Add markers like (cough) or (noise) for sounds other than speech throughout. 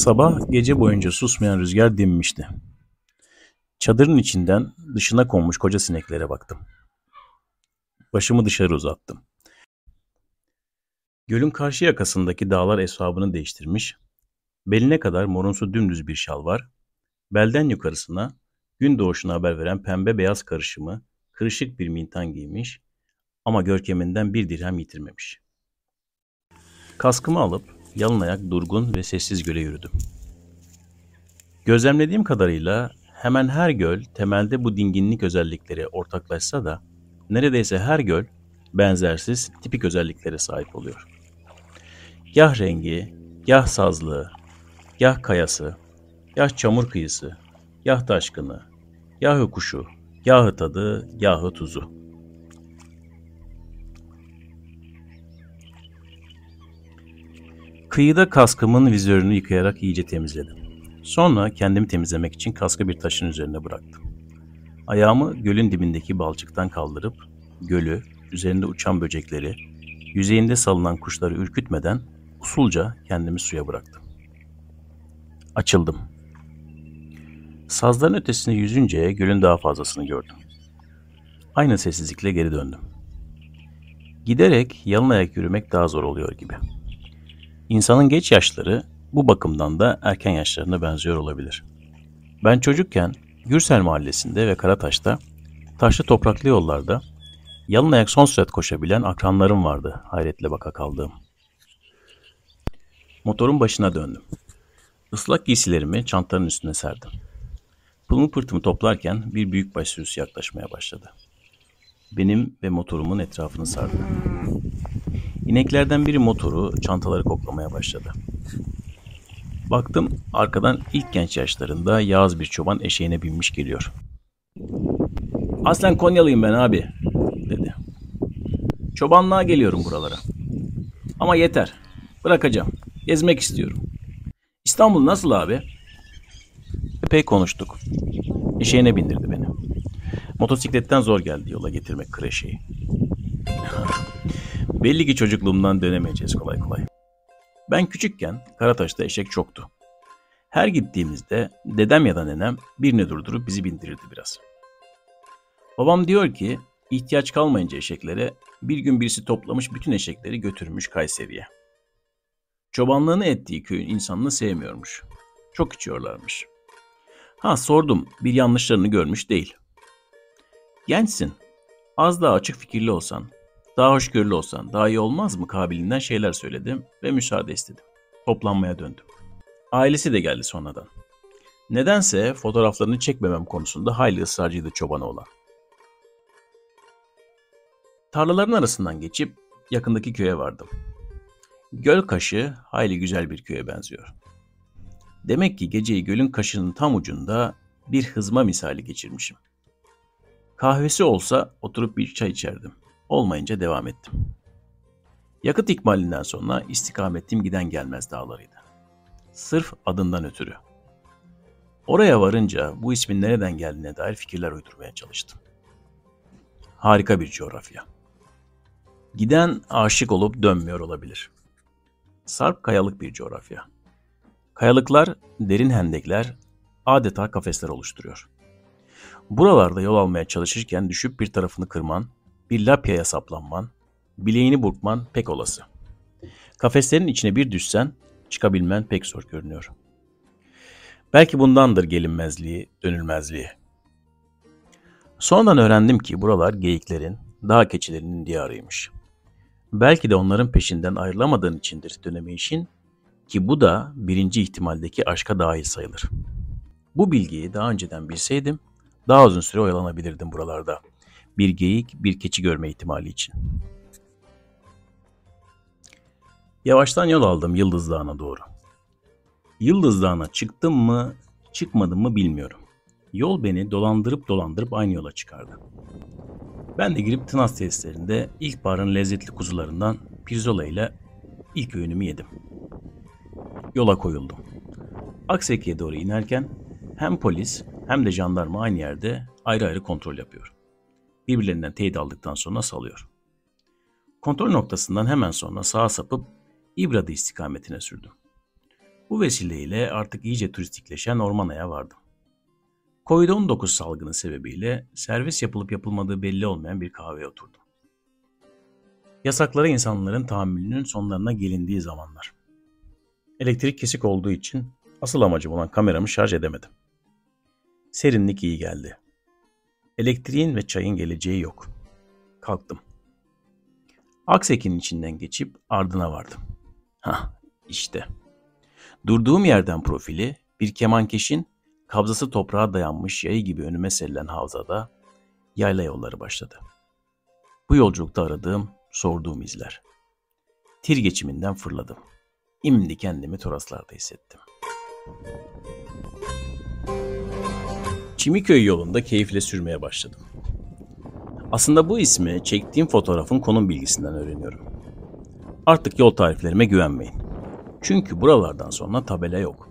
Sabah gece boyunca susmayan rüzgar dinmişti. Çadırın içinden dışına konmuş koca sineklere baktım. Başımı dışarı uzattım. Gölün karşı yakasındaki dağlar eshabını değiştirmiş, beline kadar morunsu dümdüz bir şal var, belden yukarısına gün doğuşuna haber veren pembe beyaz karışımı kırışık bir mintan giymiş ama görkeminden bir dirhem yitirmemiş. Kaskımı alıp yalın ayak durgun ve sessiz göle yürüdüm. Gözlemlediğim kadarıyla hemen her göl temelde bu dinginlik özellikleri ortaklaşsa da neredeyse her göl benzersiz tipik özelliklere sahip oluyor. Yah rengi, yah sazlığı, yah kayası, yah çamur kıyısı, yah taşkını, yahı kuşu, yahı tadı, yahı tuzu. Kıyıda kaskımın vizörünü yıkayarak iyice temizledim. Sonra kendimi temizlemek için kaskı bir taşın üzerine bıraktım. Ayağımı gölün dibindeki balçıktan kaldırıp gölü, üzerinde uçan böcekleri, yüzeyinde salınan kuşları ürkütmeden usulca kendimi suya bıraktım. Açıldım. Sazların ötesine yüzünce gölün daha fazlasını gördüm. Aynı sessizlikle geri döndüm. Giderek yalın ayak yürümek daha zor oluyor gibi. İnsanın geç yaşları bu bakımdan da erken yaşlarına benziyor olabilir. Ben çocukken Gürsel Mahallesi'nde ve Karataş'ta taşlı topraklı yollarda yalın ayak son sürat koşabilen akranlarım vardı hayretle baka kaldığım. Motorun başına döndüm. Islak giysilerimi çantanın üstüne serdim. Pılımı pırtımı toplarken bir büyük baş sürüsü yaklaşmaya başladı. Benim ve motorumun etrafını sardı. İneklerden biri motoru, çantaları koklamaya başladı. Baktım arkadan ilk genç yaşlarında yağız bir çoban eşeğine binmiş geliyor. Aslen Konyalıyım ben abi dedi. Çobanlığa geliyorum buralara. Ama yeter. Bırakacağım. Gezmek istiyorum. İstanbul nasıl abi? Epey konuştuk. Eşeğine bindirdi beni. Motosikletten zor geldi yola getirmek kreşeyi. (laughs) Belli ki çocukluğumdan dönemeyeceğiz kolay kolay. Ben küçükken Karataş'ta eşek çoktu. Her gittiğimizde dedem ya da nenem birini durdurup bizi bindirirdi biraz. Babam diyor ki ihtiyaç kalmayınca eşeklere bir gün birisi toplamış bütün eşekleri götürmüş Kayseri'ye. Çobanlığını ettiği köyün insanını sevmiyormuş. Çok içiyorlarmış. Ha sordum bir yanlışlarını görmüş değil. Gençsin. Az daha açık fikirli olsan, daha hoşgörülü olsan daha iyi olmaz mı kabilinden şeyler söyledim ve müsaade istedim. Toplanmaya döndüm. Ailesi de geldi sonradan. Nedense fotoğraflarını çekmemem konusunda hayli ısrarcıydı çobanı olan. Tarlaların arasından geçip yakındaki köye vardım. Göl kaşı hayli güzel bir köye benziyor. Demek ki geceyi gölün kaşının tam ucunda bir hızma misali geçirmişim. Kahvesi olsa oturup bir çay içerdim. Olmayınca devam ettim. Yakıt ikmalinden sonra istikametim giden gelmez dağlarıydı. Sırf adından ötürü. Oraya varınca bu ismin nereden geldiğine dair fikirler uydurmaya çalıştım. Harika bir coğrafya. Giden aşık olup dönmüyor olabilir. Sarp kayalık bir coğrafya. Kayalıklar, derin hendekler, adeta kafesler oluşturuyor. Buralarda yol almaya çalışırken düşüp bir tarafını kırman, bir lapyaya saplanman, bileğini burkman pek olası. Kafeslerin içine bir düşsen çıkabilmen pek zor görünüyor. Belki bundandır gelinmezliği, dönülmezliği. Sonradan öğrendim ki buralar geyiklerin, dağ keçilerinin diyarıymış. Belki de onların peşinden ayrılamadığın içindir dönemeyişin ki bu da birinci ihtimaldeki aşka dahil sayılır. Bu bilgiyi daha önceden bilseydim daha uzun süre oyalanabilirdim buralarda bir geyik, bir keçi görme ihtimali için. Yavaştan yol aldım Yıldız Dağı'na doğru. Yıldız Dağı'na çıktım mı, çıkmadım mı bilmiyorum. Yol beni dolandırıp dolandırıp aynı yola çıkardı. Ben de girip Tınas tesislerinde ilkbaharın lezzetli kuzularından pirzola ile ilk öğünümü yedim. Yola koyuldum. Akseki'ye doğru inerken hem polis hem de jandarma aynı yerde ayrı ayrı kontrol yapıyor birbirlerinden teyit aldıktan sonra salıyor. Kontrol noktasından hemen sonra sağa sapıp İbradı istikametine sürdüm. Bu vesileyle artık iyice turistikleşen Ormana'ya vardım. Covid-19 salgını sebebiyle servis yapılıp yapılmadığı belli olmayan bir kahveye oturdum. Yasaklara insanların tahammülünün sonlarına gelindiği zamanlar. Elektrik kesik olduğu için asıl amacım olan kameramı şarj edemedim. Serinlik iyi geldi. Elektriğin ve çayın geleceği yok. Kalktım. Aksekin içinden geçip ardına vardım. Ha, işte. Durduğum yerden profili bir kemankeşin kabzası toprağa dayanmış yayı gibi önüme serilen havzada yayla yolları başladı. Bu yolculukta aradığım, sorduğum izler. Tir geçiminden fırladım. İmdi kendimi Toraslar'da hissettim. Çimiköy yolunda keyifle sürmeye başladım. Aslında bu ismi çektiğim fotoğrafın konum bilgisinden öğreniyorum. Artık yol tariflerime güvenmeyin. Çünkü buralardan sonra tabela yok.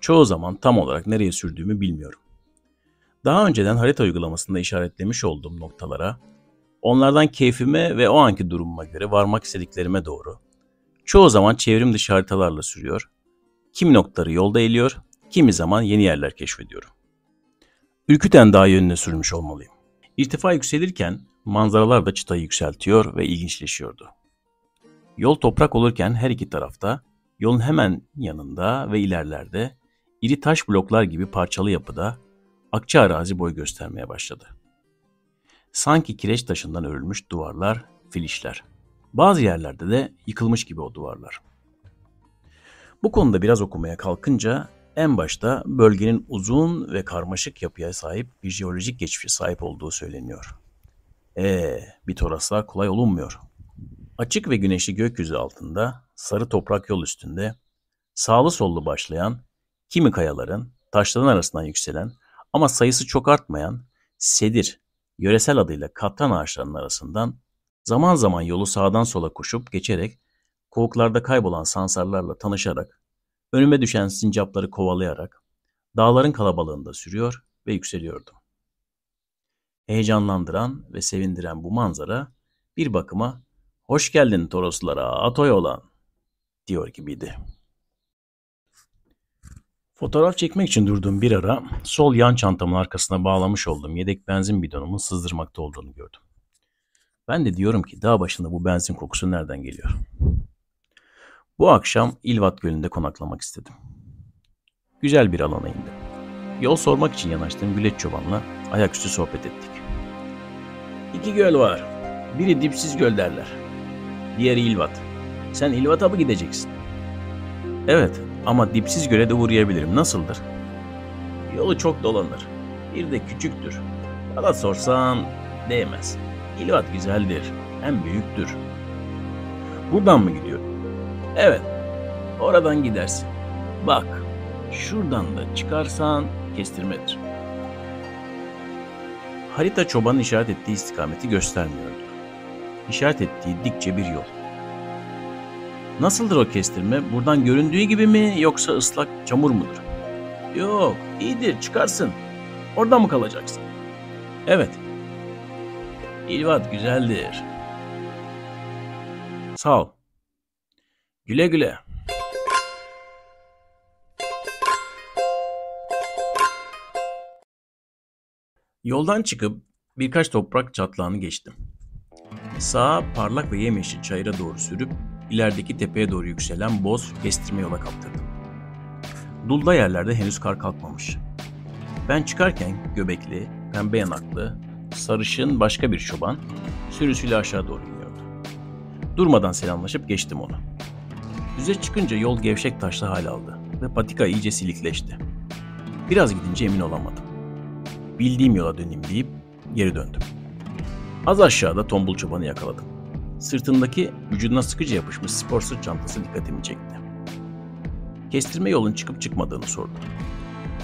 Çoğu zaman tam olarak nereye sürdüğümü bilmiyorum. Daha önceden harita uygulamasında işaretlemiş olduğum noktalara, onlardan keyfime ve o anki durumuma göre varmak istediklerime doğru, çoğu zaman çevrim dışı haritalarla sürüyor, kimi noktaları yolda eliyor, kimi zaman yeni yerler keşfediyorum. Ürküten Dağ yönüne sürmüş olmalıyım. İrtifa yükselirken manzaralar da çıtayı yükseltiyor ve ilginçleşiyordu. Yol toprak olurken her iki tarafta, yolun hemen yanında ve ilerlerde iri taş bloklar gibi parçalı yapıda akça arazi boy göstermeye başladı. Sanki kireç taşından örülmüş duvarlar, filişler. Bazı yerlerde de yıkılmış gibi o duvarlar. Bu konuda biraz okumaya kalkınca en başta bölgenin uzun ve karmaşık yapıya sahip bir jeolojik geçmişe sahip olduğu söyleniyor. Ee, bir toraslar kolay olunmuyor. Açık ve güneşli gökyüzü altında, sarı toprak yol üstünde, sağlı sollu başlayan, kimi kayaların, taşların arasından yükselen ama sayısı çok artmayan sedir, yöresel adıyla katran ağaçlarının arasından zaman zaman yolu sağdan sola koşup geçerek, kovuklarda kaybolan sansarlarla tanışarak Önüme düşen sincapları kovalayarak dağların kalabalığında sürüyor ve yükseliyordum. Heyecanlandıran ve sevindiren bu manzara bir bakıma hoş geldin Toroslara atoy olan diyor gibiydi. Fotoğraf çekmek için durduğum bir ara sol yan çantamın arkasına bağlamış olduğum yedek benzin bidonumun sızdırmakta olduğunu gördüm. Ben de diyorum ki dağ başında bu benzin kokusu nereden geliyor? Bu akşam İlvat Gölü'nde konaklamak istedim. Güzel bir alana indim. Yol sormak için yanaştığım Güleç Çoban'la ayaküstü sohbet ettik. İki göl var. Biri dipsiz göl derler. Diğeri İlvat. Sen İlvat'a mı gideceksin? Evet ama dipsiz göle de uğrayabilirim. Nasıldır? Yolu çok dolanır. Bir de küçüktür. Bana sorsan değmez. İlvat güzeldir. Hem büyüktür. Buradan mı gidiyorum? Evet, oradan gidersin. Bak, şuradan da çıkarsan kestirmedir. Harita çobanın işaret ettiği istikameti göstermiyordu. İşaret ettiği dikçe bir yol. Nasıldır o kestirme? Buradan göründüğü gibi mi yoksa ıslak çamur mudur? Yok, iyidir çıkarsın. Orada mı kalacaksın? Evet. İlvat güzeldir. Sağ ol. Güle güle. Yoldan çıkıp birkaç toprak çatlağını geçtim. Sağa parlak ve yemyeşil çayıra doğru sürüp ilerideki tepeye doğru yükselen boz kestirme yola kaptırdım. Dulda yerlerde henüz kar kalkmamış. Ben çıkarken göbekli, pembe yanaklı, sarışın başka bir çoban sürüsüyle aşağı doğru iniyordu. Durmadan selamlaşıp geçtim onu. Düze çıkınca yol gevşek taşlı hal aldı ve patika iyice silikleşti. Biraz gidince emin olamadım. Bildiğim yola döneyim deyip geri döndüm. Az aşağıda tombul çobanı yakaladım. Sırtındaki vücuduna sıkıca yapışmış spor sırt çantası dikkatimi çekti. Kestirme yolun çıkıp çıkmadığını sordu.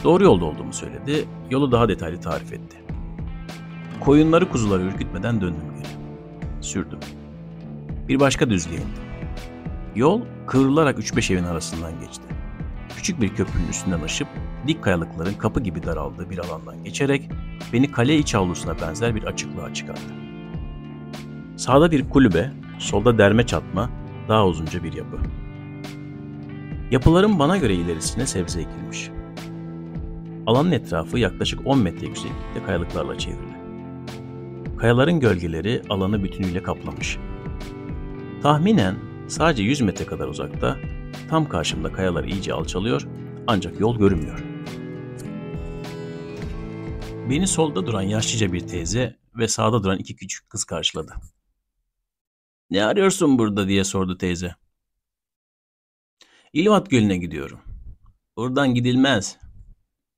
Doğru yolda olduğumu söyledi, yolu daha detaylı tarif etti. Koyunları kuzuları ürkütmeden döndüm geri. Sürdüm. Bir başka düzlüğe indim. Yol kıvrılarak 3-5 evin arasından geçti. Küçük bir köprünün üstünden aşıp dik kayalıkların kapı gibi daraldığı bir alandan geçerek beni kale iç avlusuna benzer bir açıklığa çıkardı. Sağda bir kulübe, solda derme çatma, daha uzunca bir yapı. Yapıların bana göre ilerisine sebze ekilmiş. Alanın etrafı yaklaşık 10 metre yükseklikte kayalıklarla çevrili. Kayaların gölgeleri alanı bütünüyle kaplamış. Tahminen sadece 100 metre kadar uzakta tam karşımda kayalar iyice alçalıyor ancak yol görünmüyor. Beni solda duran yaşlıca bir teyze ve sağda duran iki küçük kız karşıladı. Ne arıyorsun burada diye sordu teyze. İlvat Gölü'ne gidiyorum. Buradan gidilmez.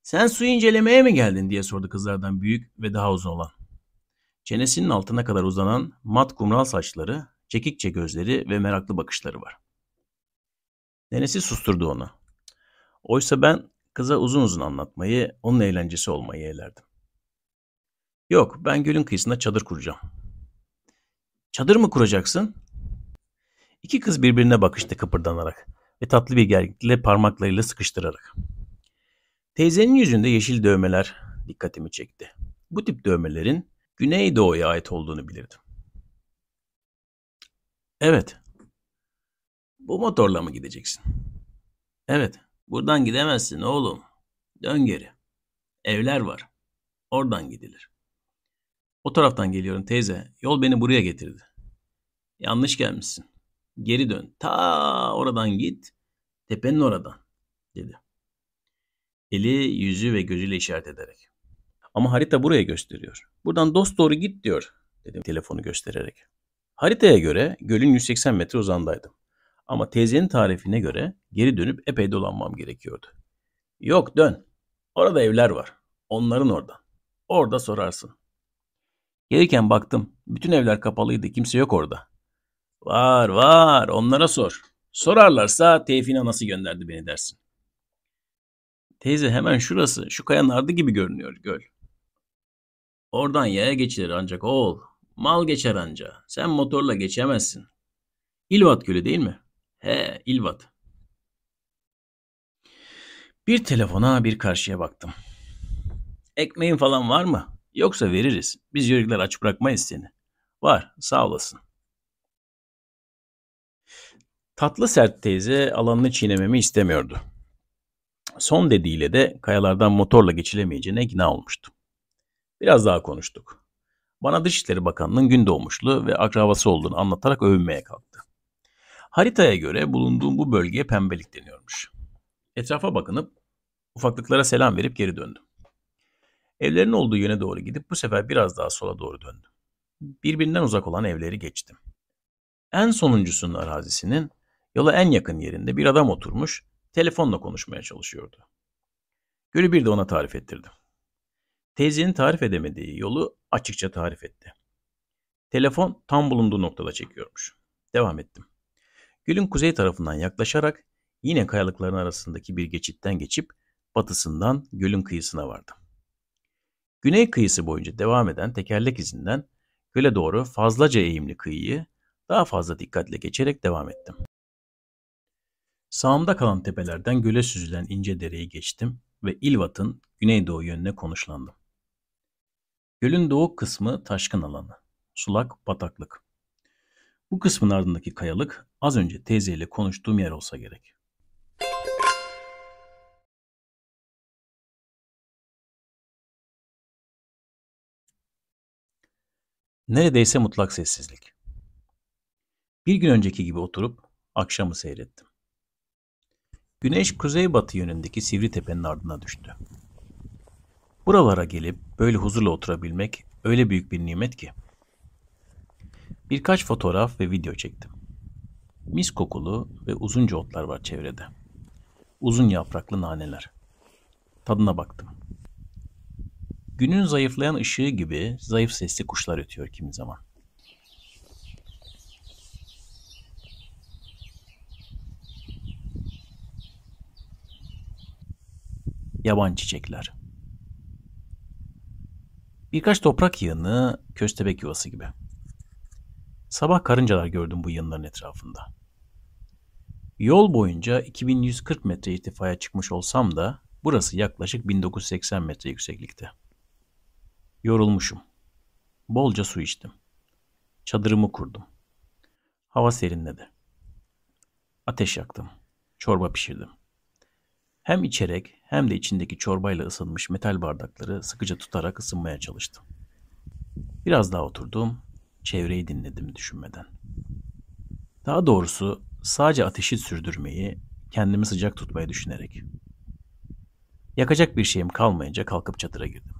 Sen suyu incelemeye mi geldin diye sordu kızlardan büyük ve daha uzun olan. Çenesinin altına kadar uzanan mat kumral saçları, çekikçe gözleri ve meraklı bakışları var. Nenesi susturdu onu. Oysa ben kıza uzun uzun anlatmayı, onun eğlencesi olmayı eğlerdim. Yok, ben gölün kıyısında çadır kuracağım. Çadır mı kuracaksın? İki kız birbirine bakıştı kıpırdanarak ve tatlı bir gerginlikle parmaklarıyla sıkıştırarak. Teyzenin yüzünde yeşil dövmeler dikkatimi çekti. Bu tip dövmelerin Güneydoğu'ya ait olduğunu bilirdim. Evet. Bu motorla mı gideceksin? Evet. Buradan gidemezsin oğlum. Dön geri. Evler var. Oradan gidilir. O taraftan geliyorum teyze. Yol beni buraya getirdi. Yanlış gelmişsin. Geri dön. Ta oradan git. Tepenin oradan. Dedi. Eli, yüzü ve gözüyle işaret ederek. Ama harita buraya gösteriyor. Buradan dost doğru git diyor. Dedim telefonu göstererek. Haritaya göre gölün 180 metre uzandaydım. Ama teyzenin tarifine göre geri dönüp epey dolanmam gerekiyordu. Yok dön. Orada evler var. Onların orada. Orada sorarsın. Gelirken baktım. Bütün evler kapalıydı. Kimse yok orada. Var var. Onlara sor. Sorarlarsa Tevfik'in anası gönderdi beni dersin. Teyze hemen şurası. Şu kayanın ardı gibi görünüyor göl. Oradan yaya geçilir ancak oğul. Mal geçer anca. Sen motorla geçemezsin. İlvat Gölü değil mi? He, İlvat. Bir telefona bir karşıya baktım. Ekmeğin falan var mı? Yoksa veririz. Biz yörükler aç bırakmayız seni. Var, sağ olasın. Tatlı sert teyze alanını çiğnememi istemiyordu. Son dediğiyle de kayalardan motorla geçilemeyeceğine ikna olmuştu. Biraz daha konuştuk. Bana Dışişleri Bakanı'nın gündoğmuşlu ve akrabası olduğunu anlatarak övünmeye kalktı. Haritaya göre bulunduğum bu bölgeye pembelik deniyormuş. Etrafa bakınıp ufaklıklara selam verip geri döndüm. Evlerin olduğu yöne doğru gidip bu sefer biraz daha sola doğru döndüm. Birbirinden uzak olan evleri geçtim. En sonuncusunun arazisinin yola en yakın yerinde bir adam oturmuş telefonla konuşmaya çalışıyordu. Gölü bir de ona tarif ettirdim. Teyzenin tarif edemediği yolu açıkça tarif etti. Telefon tam bulunduğu noktada çekiyormuş. Devam ettim. Gölün kuzey tarafından yaklaşarak yine kayalıkların arasındaki bir geçitten geçip batısından gölün kıyısına vardım. Güney kıyısı boyunca devam eden tekerlek izinden göle doğru fazlaca eğimli kıyıyı daha fazla dikkatle geçerek devam ettim. Sağımda kalan tepelerden göle süzülen ince dereyi geçtim ve İlvat'ın güneydoğu yönüne konuşlandım. Gölün doğu kısmı taşkın alanı, sulak bataklık. Bu kısmın ardındaki kayalık az önce teyzeyle konuştuğum yer olsa gerek. Neredeyse mutlak sessizlik. Bir gün önceki gibi oturup akşamı seyrettim. Güneş kuzeybatı yönündeki sivri tepenin ardına düştü. Buralara gelip böyle huzurla oturabilmek öyle büyük bir nimet ki. Birkaç fotoğraf ve video çektim. Mis kokulu ve uzunca otlar var çevrede. Uzun yapraklı naneler. Tadına baktım. Günün zayıflayan ışığı gibi zayıf sesli kuşlar ötüyor kimi zaman. Yaban çiçekler. Birkaç toprak yığını köstebek yuvası gibi. Sabah karıncalar gördüm bu yığınların etrafında. Yol boyunca 2140 metre irtifaya çıkmış olsam da burası yaklaşık 1980 metre yükseklikte. Yorulmuşum. Bolca su içtim. Çadırımı kurdum. Hava serinledi. Ateş yaktım. çorba pişirdim. Hem içerek hem de içindeki çorbayla ısınmış metal bardakları sıkıca tutarak ısınmaya çalıştım. Biraz daha oturdum, çevreyi dinledim düşünmeden. Daha doğrusu sadece ateşi sürdürmeyi, kendimi sıcak tutmayı düşünerek. Yakacak bir şeyim kalmayınca kalkıp çadıra girdim.